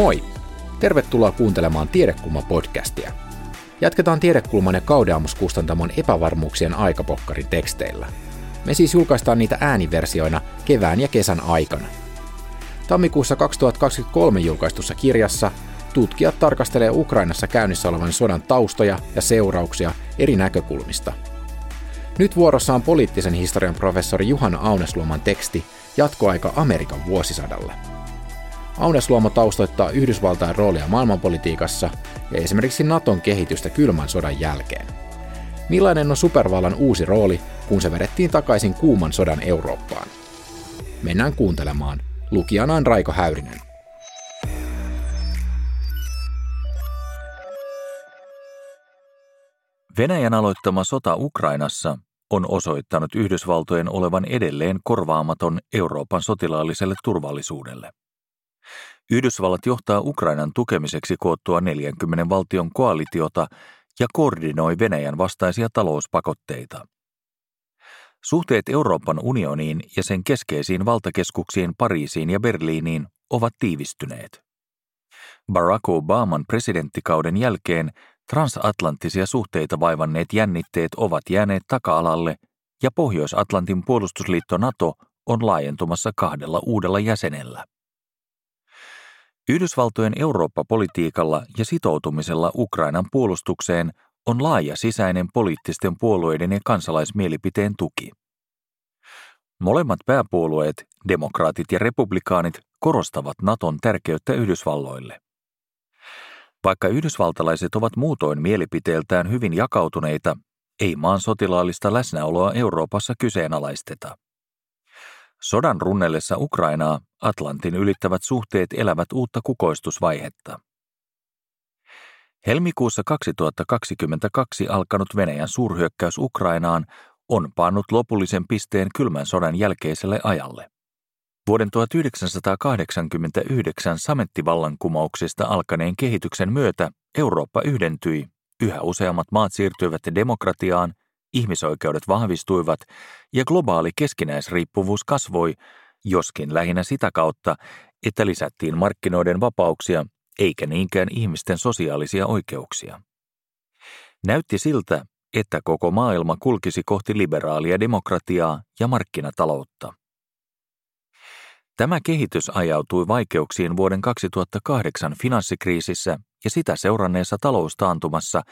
Moi! Tervetuloa kuuntelemaan Tiedekulma-podcastia. Jatketaan Tiedekulman ja Kaudeamus-kustantamon epävarmuuksien aikapokkarin teksteillä. Me siis julkaistaan niitä ääniversioina kevään ja kesän aikana. Tammikuussa 2023 julkaistussa kirjassa tutkijat tarkastelee Ukrainassa käynnissä olevan sodan taustoja ja seurauksia eri näkökulmista. Nyt vuorossa on poliittisen historian professori Juhan Aunesluoman teksti Jatkoaika Amerikan vuosisadalle. Aunesluoma taustoittaa Yhdysvaltain roolia maailmanpolitiikassa ja esimerkiksi Naton kehitystä kylmän sodan jälkeen. Millainen on supervallan uusi rooli, kun se vedettiin takaisin kuuman sodan Eurooppaan? Mennään kuuntelemaan. Lukijana on Raiko Häyrinen. Venäjän aloittama sota Ukrainassa on osoittanut Yhdysvaltojen olevan edelleen korvaamaton Euroopan sotilaalliselle turvallisuudelle. Yhdysvallat johtaa Ukrainan tukemiseksi koottua 40 valtion koalitiota ja koordinoi Venäjän vastaisia talouspakotteita. Suhteet Euroopan unioniin ja sen keskeisiin valtakeskuksiin Pariisiin ja Berliiniin ovat tiivistyneet. Barack Obaman presidenttikauden jälkeen transatlanttisia suhteita vaivanneet jännitteet ovat jääneet taka-alalle ja Pohjois-Atlantin puolustusliitto NATO on laajentumassa kahdella uudella jäsenellä. Yhdysvaltojen Eurooppa-politiikalla ja sitoutumisella Ukrainan puolustukseen on laaja sisäinen poliittisten puolueiden ja kansalaismielipiteen tuki. Molemmat pääpuolueet, demokraatit ja republikaanit, korostavat Naton tärkeyttä Yhdysvalloille. Vaikka yhdysvaltalaiset ovat muutoin mielipiteeltään hyvin jakautuneita, ei maan sotilaallista läsnäoloa Euroopassa kyseenalaisteta. Sodan runnellessa Ukrainaa Atlantin ylittävät suhteet elävät uutta kukoistusvaihetta. Helmikuussa 2022 alkanut Venäjän suurhyökkäys Ukrainaan on pannut lopullisen pisteen kylmän sodan jälkeiselle ajalle. Vuoden 1989 samettivallankumouksesta alkaneen kehityksen myötä Eurooppa yhdentyi, yhä useammat maat siirtyivät demokratiaan, ihmisoikeudet vahvistuivat ja globaali keskinäisriippuvuus kasvoi, joskin lähinnä sitä kautta, että lisättiin markkinoiden vapauksia eikä niinkään ihmisten sosiaalisia oikeuksia. Näytti siltä, että koko maailma kulkisi kohti liberaalia demokratiaa ja markkinataloutta. Tämä kehitys ajautui vaikeuksiin vuoden 2008 finanssikriisissä ja sitä seuranneessa taloustaantumassa,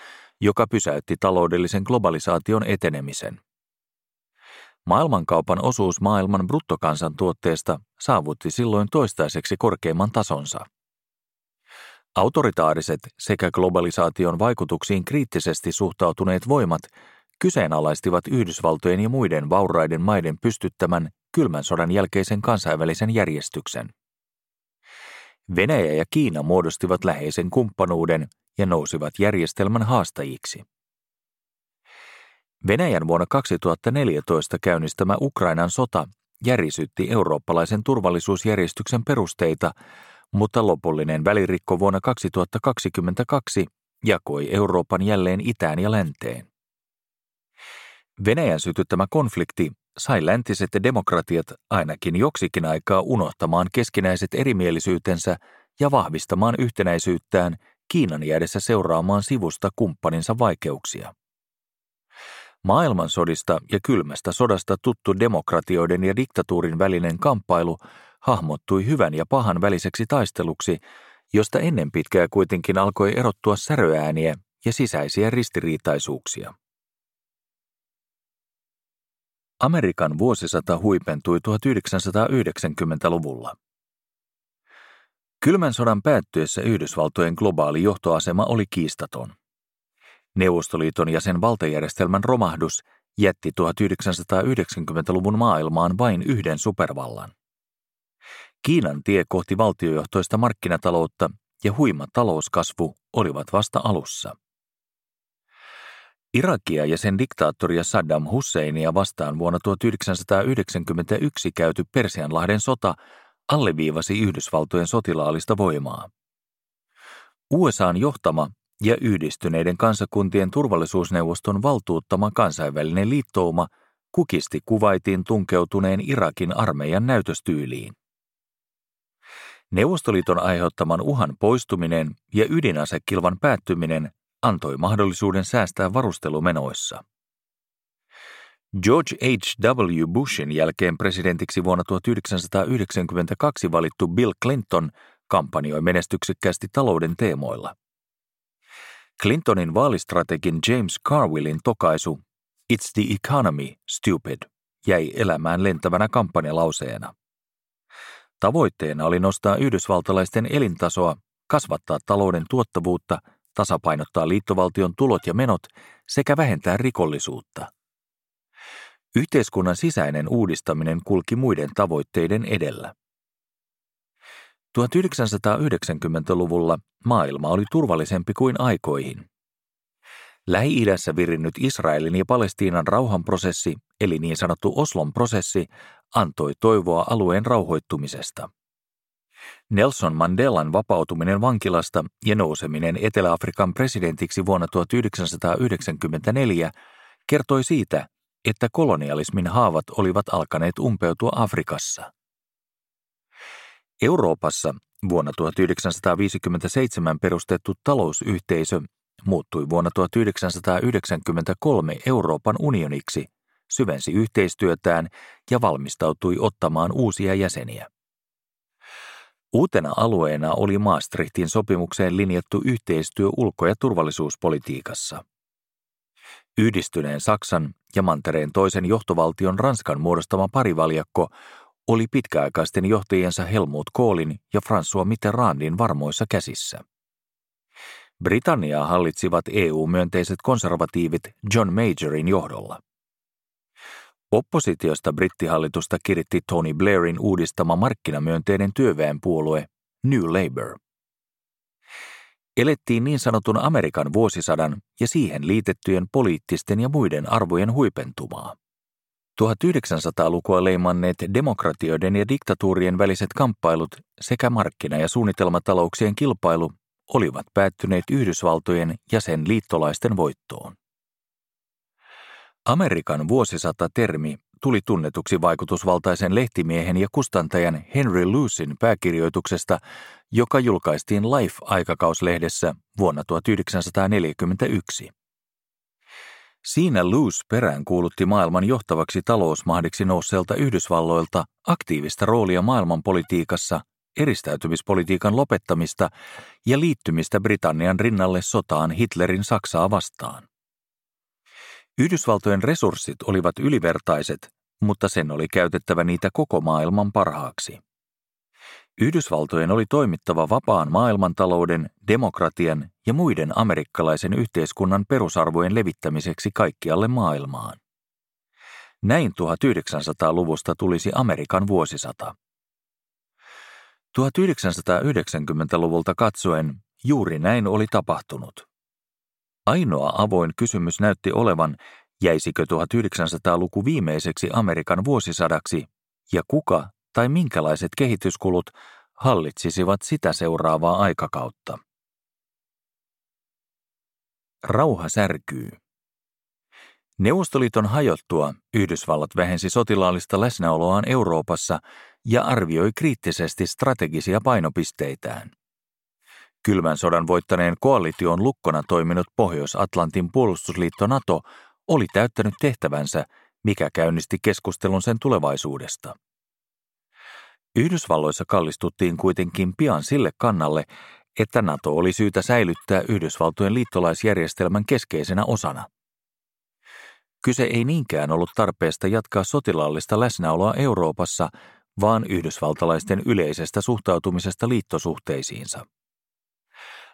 joka pysäytti taloudellisen globalisaation etenemisen. Maailmankaupan osuus maailman bruttokansantuotteesta saavutti silloin toistaiseksi korkeimman tasonsa. Autoritaariset sekä globalisaation vaikutuksiin kriittisesti suhtautuneet voimat kyseenalaistivat Yhdysvaltojen ja muiden vauraiden maiden pystyttämän kylmän sodan jälkeisen kansainvälisen järjestyksen. Venäjä ja Kiina muodostivat läheisen kumppanuuden ja nousivat järjestelmän haastajiksi. Venäjän vuonna 2014 käynnistämä Ukrainan sota järisytti eurooppalaisen turvallisuusjärjestyksen perusteita, mutta lopullinen välirikko vuonna 2022 jakoi Euroopan jälleen itään ja länteen. Venäjän sytyttämä konflikti sai läntiset demokratiat ainakin joksikin aikaa unohtamaan keskinäiset erimielisyytensä ja vahvistamaan yhtenäisyyttään Kiinan jäädessä seuraamaan sivusta kumppaninsa vaikeuksia. Maailmansodista ja kylmästä sodasta tuttu demokratioiden ja diktatuurin välinen kamppailu hahmottui hyvän ja pahan väliseksi taisteluksi, josta ennen pitkää kuitenkin alkoi erottua säröääniä ja sisäisiä ristiriitaisuuksia. Amerikan vuosisata huipentui 1990-luvulla. Kylmän sodan päättyessä Yhdysvaltojen globaali johtoasema oli kiistaton. Neuvostoliiton ja sen valtajärjestelmän romahdus jätti 1990-luvun maailmaan vain yhden supervallan. Kiinan tie kohti valtiojohtoista markkinataloutta ja huima talouskasvu olivat vasta alussa. Irakia ja sen diktaattoria Saddam Husseinia vastaan vuonna 1991 käyty Persianlahden sota alleviivasi Yhdysvaltojen sotilaallista voimaa. USAn johtama ja yhdistyneiden kansakuntien turvallisuusneuvoston valtuuttama kansainvälinen liittouma kukisti kuvaitiin tunkeutuneen Irakin armeijan näytöstyyliin. Neuvostoliiton aiheuttaman uhan poistuminen ja ydinasekilvan päättyminen antoi mahdollisuuden säästää varustelumenoissa. George H.W. Bushin jälkeen presidentiksi vuonna 1992 valittu Bill Clinton kampanjoi menestyksekkäästi talouden teemoilla. Clintonin vaalistrategin James Carwillin tokaisu It's the economy, stupid jäi elämään lentävänä kampanjalauseena. Tavoitteena oli nostaa yhdysvaltalaisten elintasoa, kasvattaa talouden tuottavuutta, tasapainottaa liittovaltion tulot ja menot sekä vähentää rikollisuutta. Yhteiskunnan sisäinen uudistaminen kulki muiden tavoitteiden edellä. 1990-luvulla maailma oli turvallisempi kuin aikoihin. Lähi-idässä virinnyt Israelin ja Palestiinan rauhanprosessi, eli niin sanottu Oslon prosessi, antoi toivoa alueen rauhoittumisesta. Nelson Mandelan vapautuminen vankilasta ja nouseminen Etelä-Afrikan presidentiksi vuonna 1994 kertoi siitä, että kolonialismin haavat olivat alkaneet umpeutua Afrikassa. Euroopassa vuonna 1957 perustettu talousyhteisö muuttui vuonna 1993 Euroopan unioniksi, syvensi yhteistyötään ja valmistautui ottamaan uusia jäseniä. Uutena alueena oli Maastrichtin sopimukseen linjattu yhteistyö ulko- ja turvallisuuspolitiikassa. Yhdistyneen Saksan ja mantereen toisen johtovaltion Ranskan muodostama parivaljakko oli pitkäaikaisten johtajiensa Helmut Kohlin ja François Mitterrandin varmoissa käsissä. Britanniaa hallitsivat EU-myönteiset konservatiivit John Majorin johdolla. Oppositiosta brittihallitusta kiritti Tony Blairin uudistama markkinamyönteinen työväenpuolue New Labour. Elettiin niin sanotun Amerikan vuosisadan ja siihen liitettyjen poliittisten ja muiden arvojen huipentumaa. 1900-lukua leimanneet demokratioiden ja diktatuurien väliset kamppailut sekä markkina- ja suunnitelmatalouksien kilpailu olivat päättyneet Yhdysvaltojen ja sen liittolaisten voittoon. Amerikan vuosisata-termi tuli tunnetuksi vaikutusvaltaisen lehtimiehen ja kustantajan Henry Lucin pääkirjoituksesta, joka julkaistiin Life-aikakauslehdessä vuonna 1941. Siinä Luce perään kuulutti maailman johtavaksi talousmahdiksi nousseelta Yhdysvalloilta aktiivista roolia maailmanpolitiikassa, eristäytymispolitiikan lopettamista ja liittymistä Britannian rinnalle sotaan Hitlerin Saksaa vastaan. Yhdysvaltojen resurssit olivat ylivertaiset, mutta sen oli käytettävä niitä koko maailman parhaaksi. Yhdysvaltojen oli toimittava vapaan maailmantalouden, demokratian ja muiden amerikkalaisen yhteiskunnan perusarvojen levittämiseksi kaikkialle maailmaan. Näin 1900-luvusta tulisi Amerikan vuosisata. 1990-luvulta katsoen juuri näin oli tapahtunut. Ainoa avoin kysymys näytti olevan, jäisikö 1900-luku viimeiseksi Amerikan vuosisadaksi ja kuka tai minkälaiset kehityskulut hallitsisivat sitä seuraavaa aikakautta. Rauha särkyy. Neuvostoliiton hajottua Yhdysvallat vähensi sotilaallista läsnäoloaan Euroopassa ja arvioi kriittisesti strategisia painopisteitään. Kylmän sodan voittaneen koalition lukkona toiminut Pohjois-Atlantin puolustusliitto NATO oli täyttänyt tehtävänsä, mikä käynnisti keskustelun sen tulevaisuudesta. Yhdysvalloissa kallistuttiin kuitenkin pian sille kannalle, että NATO oli syytä säilyttää Yhdysvaltojen liittolaisjärjestelmän keskeisenä osana. Kyse ei niinkään ollut tarpeesta jatkaa sotilaallista läsnäoloa Euroopassa, vaan yhdysvaltalaisten yleisestä suhtautumisesta liittosuhteisiinsa.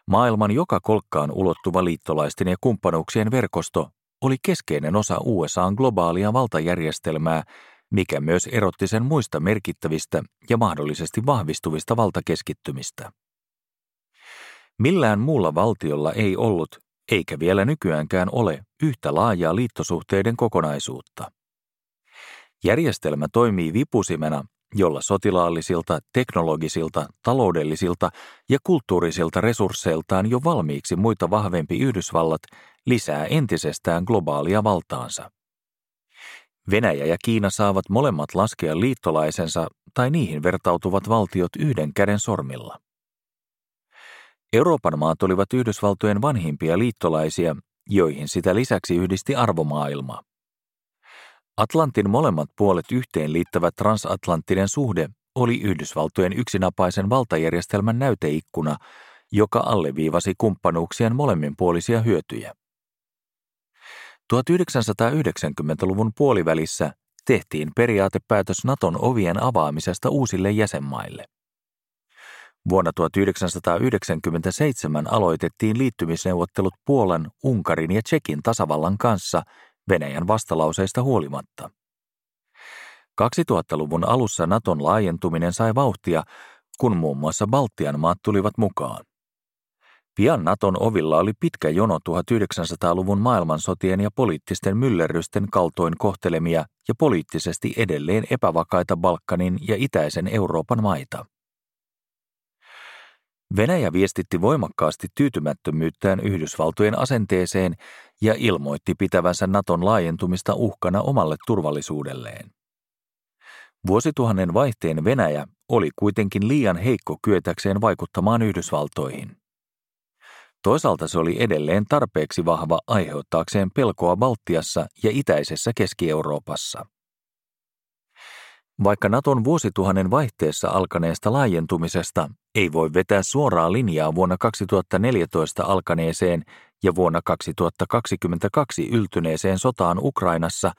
Maailman joka kolkkaan ulottuva liittolaisten ja kumppanuuksien verkosto oli keskeinen osa USAn globaalia valtajärjestelmää, mikä myös erotti sen muista merkittävistä ja mahdollisesti vahvistuvista valtakeskittymistä. Millään muulla valtiolla ei ollut, eikä vielä nykyäänkään ole, yhtä laajaa liittosuhteiden kokonaisuutta. Järjestelmä toimii vipusimena jolla sotilaallisilta, teknologisilta, taloudellisilta ja kulttuurisilta resursseiltaan jo valmiiksi muita vahvempi Yhdysvallat lisää entisestään globaalia valtaansa. Venäjä ja Kiina saavat molemmat laskea liittolaisensa tai niihin vertautuvat valtiot yhden käden sormilla. Euroopan maat olivat Yhdysvaltojen vanhimpia liittolaisia, joihin sitä lisäksi yhdisti arvomaailma. Atlantin molemmat puolet yhteen liittävä transatlanttinen suhde oli Yhdysvaltojen yksinapaisen valtajärjestelmän näyteikkuna, joka alleviivasi kumppanuuksien molemminpuolisia hyötyjä. 1990-luvun puolivälissä tehtiin periaatepäätös Naton ovien avaamisesta uusille jäsenmaille. Vuonna 1997 aloitettiin liittymisneuvottelut Puolan, Unkarin ja Tsekin tasavallan kanssa Venäjän vastalauseista huolimatta. 2000-luvun alussa Naton laajentuminen sai vauhtia, kun muun muassa Baltian maat tulivat mukaan. Pian Naton ovilla oli pitkä jono 1900-luvun maailmansotien ja poliittisten myllerrysten kaltoin kohtelemia ja poliittisesti edelleen epävakaita Balkanin ja itäisen Euroopan maita. Venäjä viestitti voimakkaasti tyytymättömyyttään Yhdysvaltojen asenteeseen ja ilmoitti pitävänsä Naton laajentumista uhkana omalle turvallisuudelleen. Vuosituhannen vaihteen Venäjä oli kuitenkin liian heikko kyetäkseen vaikuttamaan Yhdysvaltoihin. Toisaalta se oli edelleen tarpeeksi vahva aiheuttaakseen pelkoa Baltiassa ja itäisessä Keski-Euroopassa. Vaikka Naton vuosituhannen vaihteessa alkaneesta laajentumisesta ei voi vetää suoraa linjaa vuonna 2014 alkaneeseen ja vuonna 2022 yltyneeseen sotaan Ukrainassa,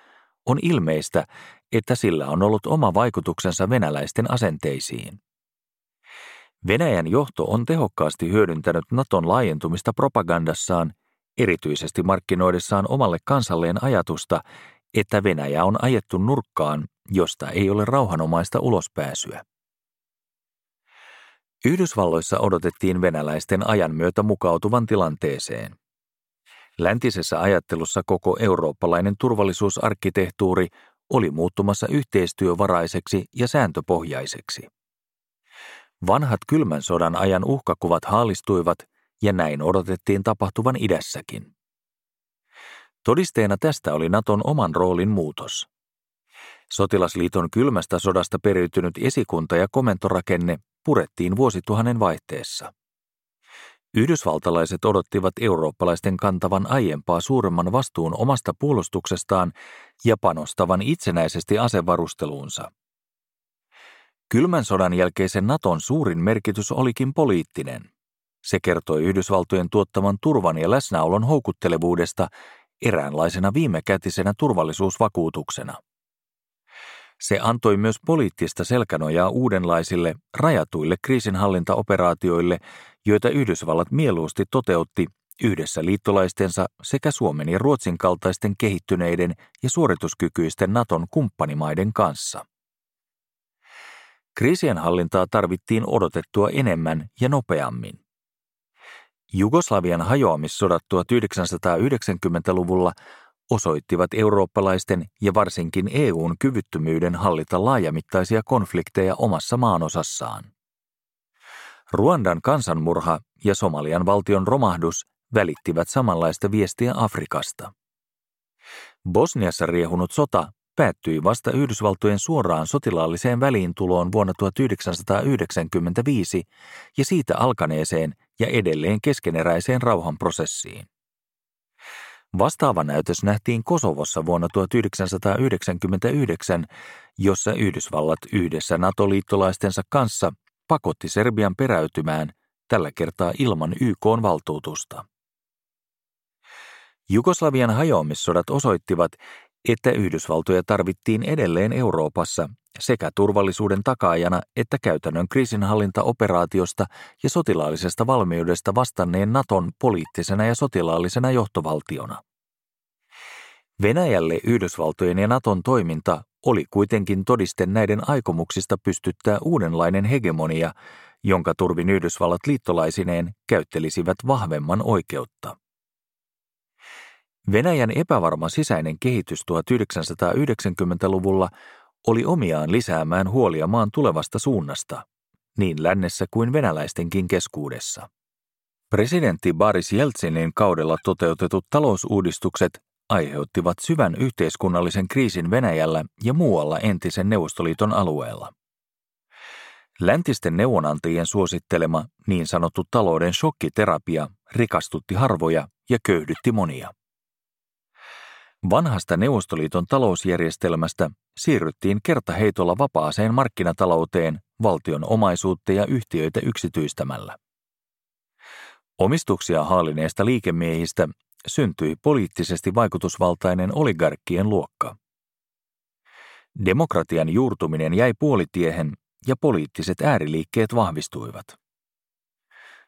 on ilmeistä, että sillä on ollut oma vaikutuksensa venäläisten asenteisiin. Venäjän johto on tehokkaasti hyödyntänyt Naton laajentumista propagandassaan, erityisesti markkinoidessaan omalle kansalleen ajatusta, että Venäjä on ajettu nurkkaan, josta ei ole rauhanomaista ulospääsyä. Yhdysvalloissa odotettiin venäläisten ajan myötä mukautuvan tilanteeseen. Läntisessä ajattelussa koko eurooppalainen turvallisuusarkkitehtuuri oli muuttumassa yhteistyövaraiseksi ja sääntöpohjaiseksi. Vanhat kylmän sodan ajan uhkakuvat haalistuivat ja näin odotettiin tapahtuvan idässäkin. Todisteena tästä oli Naton oman roolin muutos. Sotilasliiton kylmästä sodasta periytynyt esikunta ja komentorakenne purettiin vuosituhannen vaihteessa. Yhdysvaltalaiset odottivat eurooppalaisten kantavan aiempaa suuremman vastuun omasta puolustuksestaan ja panostavan itsenäisesti asevarusteluunsa. Kylmän sodan jälkeisen Naton suurin merkitys olikin poliittinen. Se kertoi Yhdysvaltojen tuottaman turvan ja läsnäolon houkuttelevuudesta eräänlaisena viimekätisenä turvallisuusvakuutuksena. Se antoi myös poliittista selkänojaa uudenlaisille, rajatuille kriisinhallintaoperaatioille, joita Yhdysvallat mieluusti toteutti yhdessä liittolaistensa sekä Suomen ja Ruotsin kaltaisten kehittyneiden ja suorituskykyisten Naton kumppanimaiden kanssa. Kriisien hallintaa tarvittiin odotettua enemmän ja nopeammin. Jugoslavian hajoamissodat 1990-luvulla osoittivat eurooppalaisten ja varsinkin EUn kyvyttömyyden hallita laajamittaisia konflikteja omassa maanosassaan. Ruandan kansanmurha ja Somalian valtion romahdus välittivät samanlaista viestiä Afrikasta. Bosniassa riehunut sota päättyi vasta Yhdysvaltojen suoraan sotilaalliseen väliintuloon vuonna 1995 ja siitä alkaneeseen ja edelleen keskeneräiseen rauhanprosessiin. Vastaava näytös nähtiin Kosovossa vuonna 1999, jossa Yhdysvallat yhdessä NATO-liittolaistensa kanssa pakotti Serbian peräytymään, tällä kertaa ilman YK-valtuutusta. Jugoslavian hajoamissodat osoittivat, että Yhdysvaltoja tarvittiin edelleen Euroopassa sekä turvallisuuden takaajana että käytännön kriisinhallintaoperaatiosta ja sotilaallisesta valmiudesta vastanneen Naton poliittisena ja sotilaallisena johtovaltiona. Venäjälle Yhdysvaltojen ja Naton toiminta oli kuitenkin todiste näiden aikomuksista pystyttää uudenlainen hegemonia, jonka turvin Yhdysvallat liittolaisineen käyttelisivät vahvemman oikeutta. Venäjän epävarma sisäinen kehitys 1990-luvulla oli omiaan lisäämään huolia maan tulevasta suunnasta, niin lännessä kuin venäläistenkin keskuudessa. Presidentti Boris Jeltsinin kaudella toteutetut talousuudistukset aiheuttivat syvän yhteiskunnallisen kriisin Venäjällä ja muualla entisen Neuvostoliiton alueella. Läntisten neuvonantajien suosittelema niin sanottu talouden shokkiterapia rikastutti harvoja ja köyhdytti monia. Vanhasta Neuvostoliiton talousjärjestelmästä siirryttiin kertaheitolla vapaaseen markkinatalouteen valtion omaisuutta ja yhtiöitä yksityistämällä. Omistuksia haalineista liikemiehistä syntyi poliittisesti vaikutusvaltainen oligarkkien luokka. Demokratian juurtuminen jäi puolitiehen ja poliittiset ääriliikkeet vahvistuivat.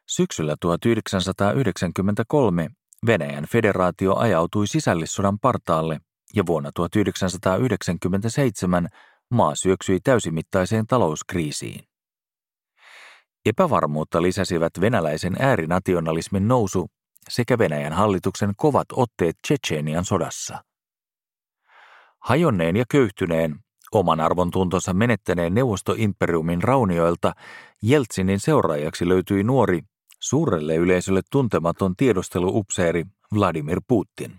Syksyllä 1993 Venäjän federaatio ajautui sisällissodan partaalle ja vuonna 1997 maa syöksyi täysimittaiseen talouskriisiin. Epävarmuutta lisäsivät venäläisen äärinationalismin nousu sekä Venäjän hallituksen kovat otteet Tsetseenian sodassa. Hajonneen ja köyhtyneen, oman arvontuntonsa menettäneen neuvostoimperiumin raunioilta Jeltsinin seuraajaksi löytyi nuori, suurelle yleisölle tuntematon tiedusteluupseeri Vladimir Putin.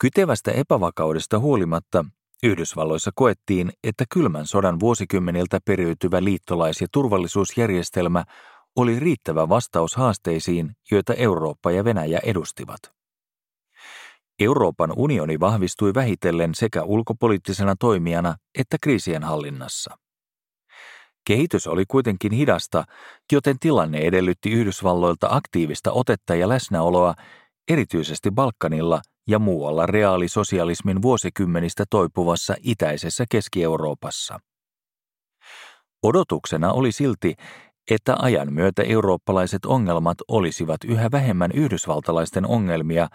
Kytevästä epävakaudesta huolimatta Yhdysvalloissa koettiin, että kylmän sodan vuosikymmeniltä periytyvä liittolais- ja turvallisuusjärjestelmä oli riittävä vastaus haasteisiin, joita Eurooppa ja Venäjä edustivat. Euroopan unioni vahvistui vähitellen sekä ulkopoliittisena toimijana että kriisien hallinnassa. Kehitys oli kuitenkin hidasta, joten tilanne edellytti Yhdysvalloilta aktiivista otetta ja läsnäoloa erityisesti Balkanilla ja muualla reaalisosialismin vuosikymmenistä toipuvassa itäisessä Keski-Euroopassa. Odotuksena oli silti, että ajan myötä eurooppalaiset ongelmat olisivat yhä vähemmän yhdysvaltalaisten ongelmia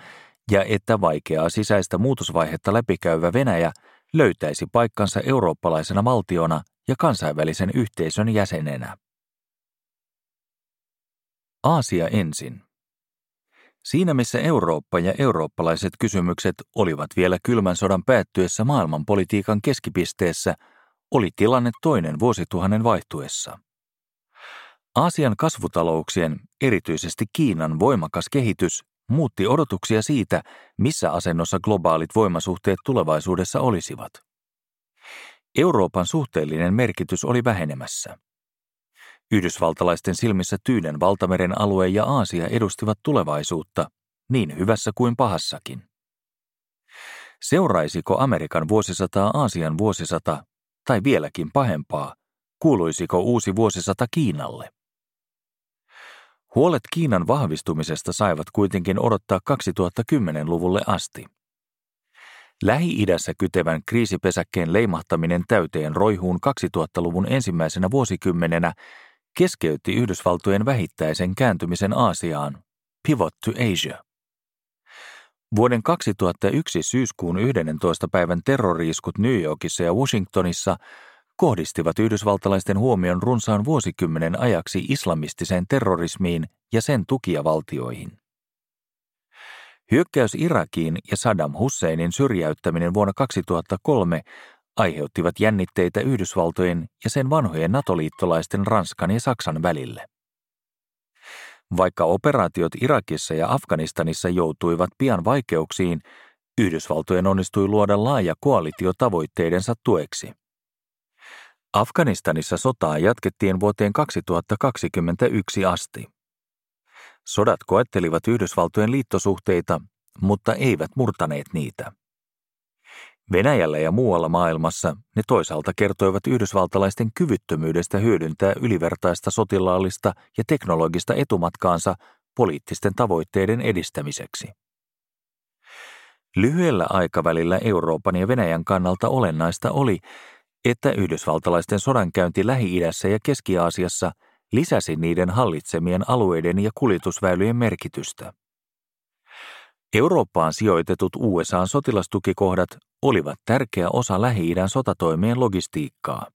ja että vaikeaa sisäistä muutosvaihetta läpikäyvä Venäjä löytäisi paikkansa eurooppalaisena valtiona ja kansainvälisen yhteisön jäsenenä. Aasia ensin. Siinä missä Eurooppa ja eurooppalaiset kysymykset olivat vielä kylmän sodan päättyessä maailmanpolitiikan keskipisteessä, oli tilanne toinen vuosituhannen vaihtuessa. Aasian kasvutalouksien, erityisesti Kiinan voimakas kehitys, muutti odotuksia siitä, missä asennossa globaalit voimasuhteet tulevaisuudessa olisivat. Euroopan suhteellinen merkitys oli vähenemässä. Yhdysvaltalaisten silmissä Tyynen valtameren alue ja Aasia edustivat tulevaisuutta, niin hyvässä kuin pahassakin. Seuraisiko Amerikan vuosisataa Aasian vuosisata, tai vieläkin pahempaa, kuuluisiko uusi vuosisata Kiinalle? Huolet Kiinan vahvistumisesta saivat kuitenkin odottaa 2010-luvulle asti. Lähi-idässä kytevän kriisipesäkkeen leimahtaminen täyteen roihuun 2000-luvun ensimmäisenä vuosikymmenenä keskeytti Yhdysvaltojen vähittäisen kääntymisen Aasiaan, Pivot to Asia. Vuoden 2001 syyskuun 11. päivän terroriiskut New Yorkissa ja Washingtonissa kohdistivat yhdysvaltalaisten huomion runsaan vuosikymmenen ajaksi islamistiseen terrorismiin ja sen tukijavaltioihin. Hyökkäys Irakiin ja Saddam Husseinin syrjäyttäminen vuonna 2003 aiheuttivat jännitteitä Yhdysvaltojen ja sen vanhojen NATO-liittolaisten Ranskan ja Saksan välille. Vaikka operaatiot Irakissa ja Afganistanissa joutuivat pian vaikeuksiin, Yhdysvaltojen onnistui luoda laaja koalitio tavoitteidensa tueksi. Afganistanissa sotaa jatkettiin vuoteen 2021 asti. Sodat koettelivat Yhdysvaltojen liittosuhteita, mutta eivät murtaneet niitä. Venäjällä ja muualla maailmassa ne toisaalta kertoivat yhdysvaltalaisten kyvyttömyydestä hyödyntää ylivertaista sotilaallista ja teknologista etumatkaansa poliittisten tavoitteiden edistämiseksi. Lyhyellä aikavälillä Euroopan ja Venäjän kannalta olennaista oli, että yhdysvaltalaisten sodankäynti Lähi-idässä ja Keski-Aasiassa lisäsi niiden hallitsemien alueiden ja kuljetusväylien merkitystä. Eurooppaan sijoitetut USAn sotilastukikohdat olivat tärkeä osa Lähi-idän sotatoimien logistiikkaa.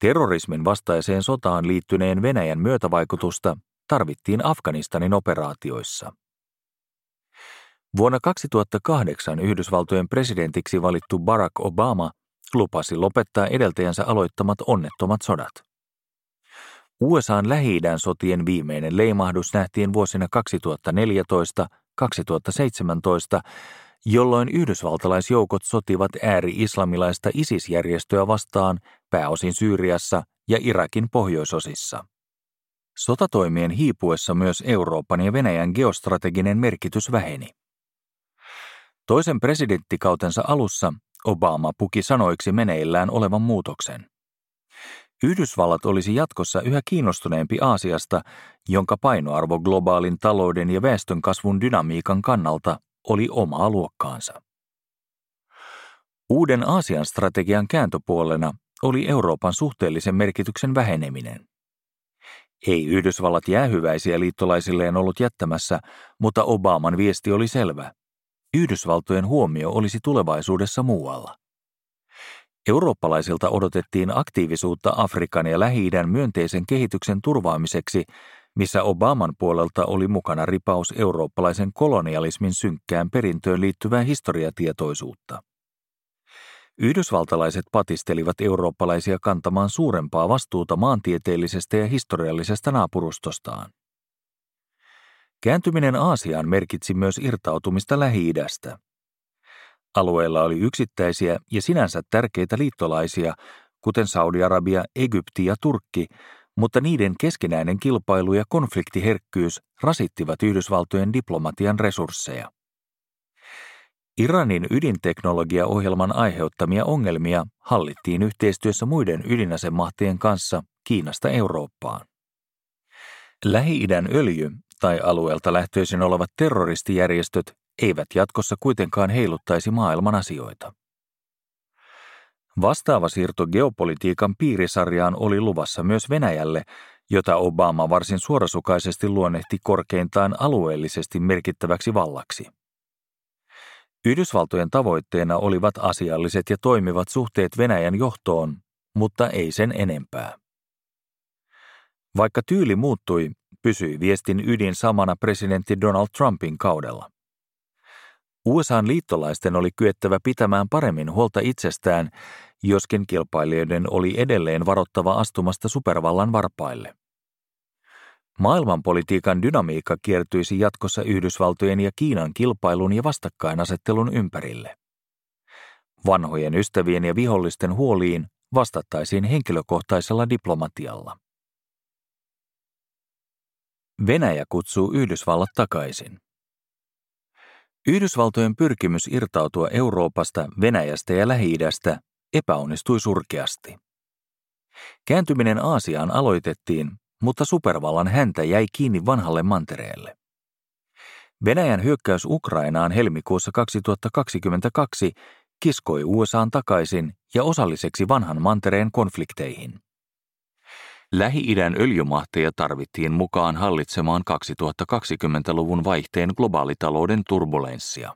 Terrorismin vastaiseen sotaan liittyneen Venäjän myötävaikutusta tarvittiin Afganistanin operaatioissa. Vuonna 2008 Yhdysvaltojen presidentiksi valittu Barack Obama lupasi lopettaa edeltäjänsä aloittamat onnettomat sodat. USAn lähi sotien viimeinen leimahdus nähtiin vuosina 2014 2017 jolloin yhdysvaltalaisjoukot sotivat ääri-islamilaista ISIS-järjestöä vastaan pääosin Syyriassa ja Irakin pohjoisosissa. Sotatoimien hiipuessa myös Euroopan ja Venäjän geostrateginen merkitys väheni. Toisen presidenttikautensa alussa Obama puki sanoiksi meneillään olevan muutoksen. Yhdysvallat olisi jatkossa yhä kiinnostuneempi Aasiasta, jonka painoarvo globaalin talouden ja väestön kasvun dynamiikan kannalta oli omaa luokkaansa. Uuden Aasian strategian kääntöpuolena oli Euroopan suhteellisen merkityksen väheneminen. Ei Yhdysvallat jäähyväisiä liittolaisilleen ollut jättämässä, mutta Obaman viesti oli selvä. Yhdysvaltojen huomio olisi tulevaisuudessa muualla. Eurooppalaisilta odotettiin aktiivisuutta Afrikan ja lähi myönteisen kehityksen turvaamiseksi, missä Obaman puolelta oli mukana ripaus eurooppalaisen kolonialismin synkkään perintöön liittyvää historiatietoisuutta. Yhdysvaltalaiset patistelivat eurooppalaisia kantamaan suurempaa vastuuta maantieteellisestä ja historiallisesta naapurustostaan. Kääntyminen Aasiaan merkitsi myös irtautumista Lähi-idästä. Alueella oli yksittäisiä ja sinänsä tärkeitä liittolaisia, kuten Saudi-Arabia, Egypti ja Turkki, mutta niiden keskinäinen kilpailu ja konfliktiherkkyys rasittivat Yhdysvaltojen diplomatian resursseja. Iranin ydinteknologiaohjelman aiheuttamia ongelmia hallittiin yhteistyössä muiden ydinasemahtien kanssa Kiinasta Eurooppaan. Lähi-idän öljy- tai alueelta lähtöisin olevat terroristijärjestöt eivät jatkossa kuitenkaan heiluttaisi maailman asioita. Vastaava siirto geopolitiikan piirisarjaan oli luvassa myös Venäjälle, jota Obama varsin suorasukaisesti luonnehti korkeintaan alueellisesti merkittäväksi vallaksi. Yhdysvaltojen tavoitteena olivat asialliset ja toimivat suhteet Venäjän johtoon, mutta ei sen enempää. Vaikka tyyli muuttui, pysyi viestin ydin samana presidentti Donald Trumpin kaudella. USAn liittolaisten oli kyettävä pitämään paremmin huolta itsestään, joskin kilpailijoiden oli edelleen varottava astumasta supervallan varpaille. Maailmanpolitiikan dynamiikka kiertyisi jatkossa Yhdysvaltojen ja Kiinan kilpailun ja vastakkainasettelun ympärille. Vanhojen ystävien ja vihollisten huoliin vastattaisiin henkilökohtaisella diplomatialla. Venäjä kutsuu Yhdysvallat takaisin. Yhdysvaltojen pyrkimys irtautua Euroopasta, Venäjästä ja Lähi-idästä epäonnistui surkeasti. Kääntyminen Aasiaan aloitettiin, mutta supervallan häntä jäi kiinni vanhalle mantereelle. Venäjän hyökkäys Ukrainaan helmikuussa 2022 kiskoi USAan takaisin ja osalliseksi vanhan mantereen konflikteihin. Lähi-idän öljymahteja tarvittiin mukaan hallitsemaan 2020-luvun vaihteen globaalitalouden turbulenssia.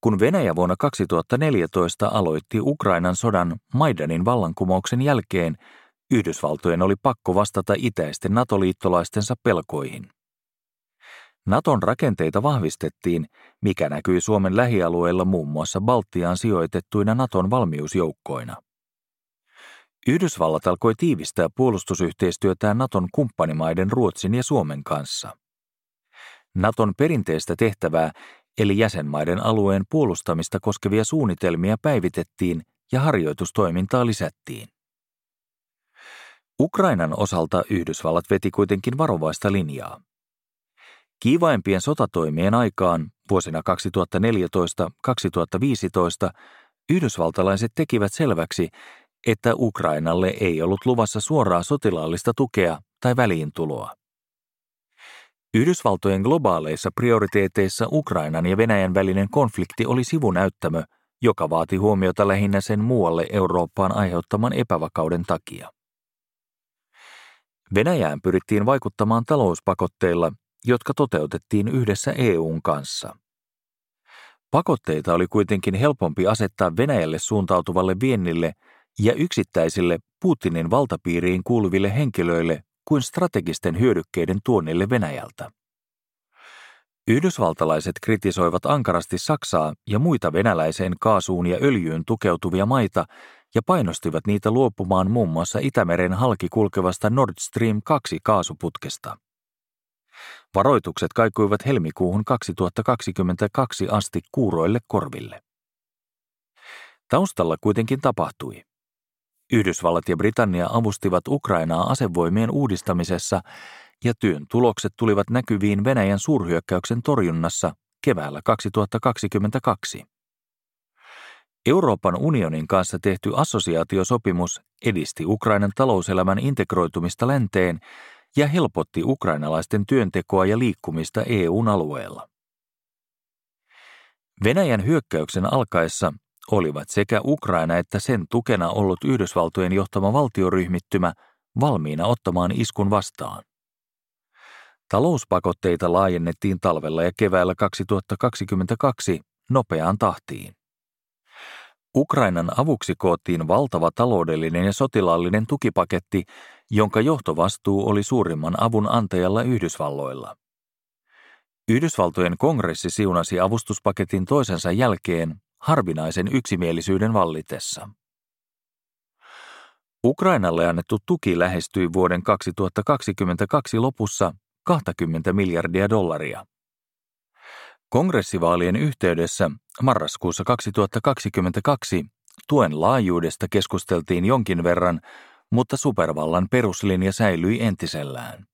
Kun Venäjä vuonna 2014 aloitti Ukrainan sodan Maidanin vallankumouksen jälkeen, Yhdysvaltojen oli pakko vastata itäisten NATO-liittolaistensa pelkoihin. Naton rakenteita vahvistettiin, mikä näkyi Suomen lähialueilla muun muassa Baltiaan sijoitettuina Naton valmiusjoukkoina. Yhdysvallat alkoi tiivistää puolustusyhteistyötään Naton kumppanimaiden Ruotsin ja Suomen kanssa. Naton perinteistä tehtävää, eli jäsenmaiden alueen puolustamista koskevia suunnitelmia päivitettiin ja harjoitustoimintaa lisättiin. Ukrainan osalta Yhdysvallat veti kuitenkin varovaista linjaa. Kiivaimpien sotatoimien aikaan vuosina 2014-2015 yhdysvaltalaiset tekivät selväksi, että Ukrainalle ei ollut luvassa suoraa sotilaallista tukea tai väliintuloa. Yhdysvaltojen globaaleissa prioriteeteissa Ukrainan ja Venäjän välinen konflikti oli sivunäyttämö, joka vaati huomiota lähinnä sen muualle Eurooppaan aiheuttaman epävakauden takia. Venäjään pyrittiin vaikuttamaan talouspakotteilla, jotka toteutettiin yhdessä EUn kanssa. Pakotteita oli kuitenkin helpompi asettaa Venäjälle suuntautuvalle viennille ja yksittäisille Putinin valtapiiriin kuuluville henkilöille kuin strategisten hyödykkeiden tuonnille Venäjältä. Yhdysvaltalaiset kritisoivat ankarasti Saksaa ja muita venäläiseen kaasuun ja öljyyn tukeutuvia maita ja painostivat niitä luopumaan muun muassa Itämeren halki kulkevasta Nord Stream 2 kaasuputkesta. Varoitukset kaikuivat helmikuuhun 2022 asti kuuroille korville. Taustalla kuitenkin tapahtui. Yhdysvallat ja Britannia avustivat Ukrainaa asevoimien uudistamisessa ja työn tulokset tulivat näkyviin Venäjän suurhyökkäyksen torjunnassa keväällä 2022. Euroopan unionin kanssa tehty assosiaatiosopimus edisti Ukrainan talouselämän integroitumista länteen ja helpotti ukrainalaisten työntekoa ja liikkumista EUn alueella. Venäjän hyökkäyksen alkaessa olivat sekä Ukraina että sen tukena ollut Yhdysvaltojen johtama valtioryhmittymä valmiina ottamaan iskun vastaan. Talouspakotteita laajennettiin talvella ja keväällä 2022 nopeaan tahtiin. Ukrainan avuksi koottiin valtava taloudellinen ja sotilaallinen tukipaketti, jonka johtovastuu oli suurimman avun antajalla Yhdysvalloilla. Yhdysvaltojen kongressi siunasi avustuspaketin toisensa jälkeen harvinaisen yksimielisyyden vallitessa. Ukrainalle annettu tuki lähestyi vuoden 2022 lopussa 20 miljardia dollaria. Kongressivaalien yhteydessä marraskuussa 2022 tuen laajuudesta keskusteltiin jonkin verran, mutta supervallan peruslinja säilyi entisellään.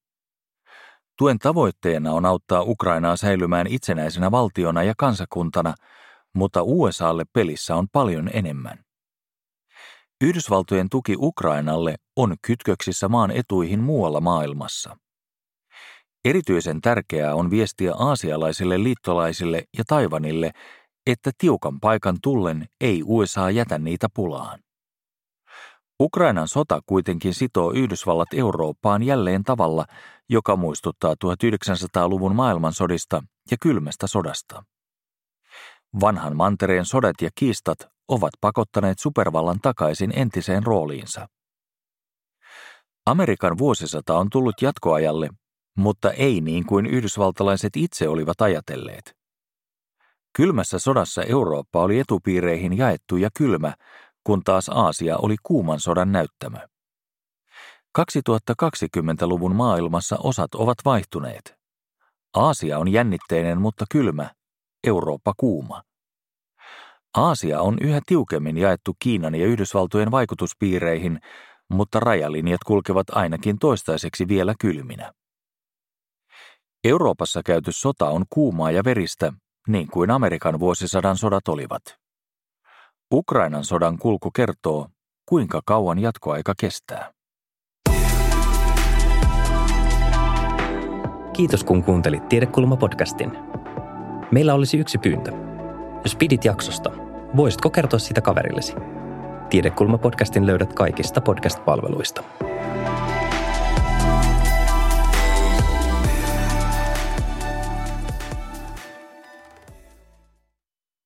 Tuen tavoitteena on auttaa Ukrainaa säilymään itsenäisenä valtiona ja kansakuntana, mutta USAlle pelissä on paljon enemmän. Yhdysvaltojen tuki Ukrainalle on kytköksissä maan etuihin muualla maailmassa. Erityisen tärkeää on viestiä aasialaisille liittolaisille ja Taivanille, että tiukan paikan tullen ei USA jätä niitä pulaan. Ukrainan sota kuitenkin sitoo Yhdysvallat Eurooppaan jälleen tavalla, joka muistuttaa 1900-luvun maailmansodista ja kylmästä sodasta. Vanhan mantereen sodat ja kiistat ovat pakottaneet supervallan takaisin entiseen rooliinsa. Amerikan vuosisata on tullut jatkoajalle mutta ei niin kuin yhdysvaltalaiset itse olivat ajatelleet. Kylmässä sodassa Eurooppa oli etupiireihin jaettu ja kylmä, kun taas Aasia oli kuuman sodan näyttämö. 2020-luvun maailmassa osat ovat vaihtuneet. Aasia on jännitteinen, mutta kylmä, Eurooppa kuuma. Aasia on yhä tiukemmin jaettu Kiinan ja Yhdysvaltojen vaikutuspiireihin, mutta rajalinjat kulkevat ainakin toistaiseksi vielä kylminä. Euroopassa käyty sota on kuumaa ja veristä, niin kuin Amerikan vuosisadan sodat olivat. Ukrainan sodan kulku kertoo, kuinka kauan jatkoaika kestää. Kiitos kun kuuntelit Tiedekulma-podcastin. Meillä olisi yksi pyyntö. Jos pidit jaksosta, voisitko kertoa sitä kaverillesi? Tiedekulma-podcastin löydät kaikista podcast-palveluista.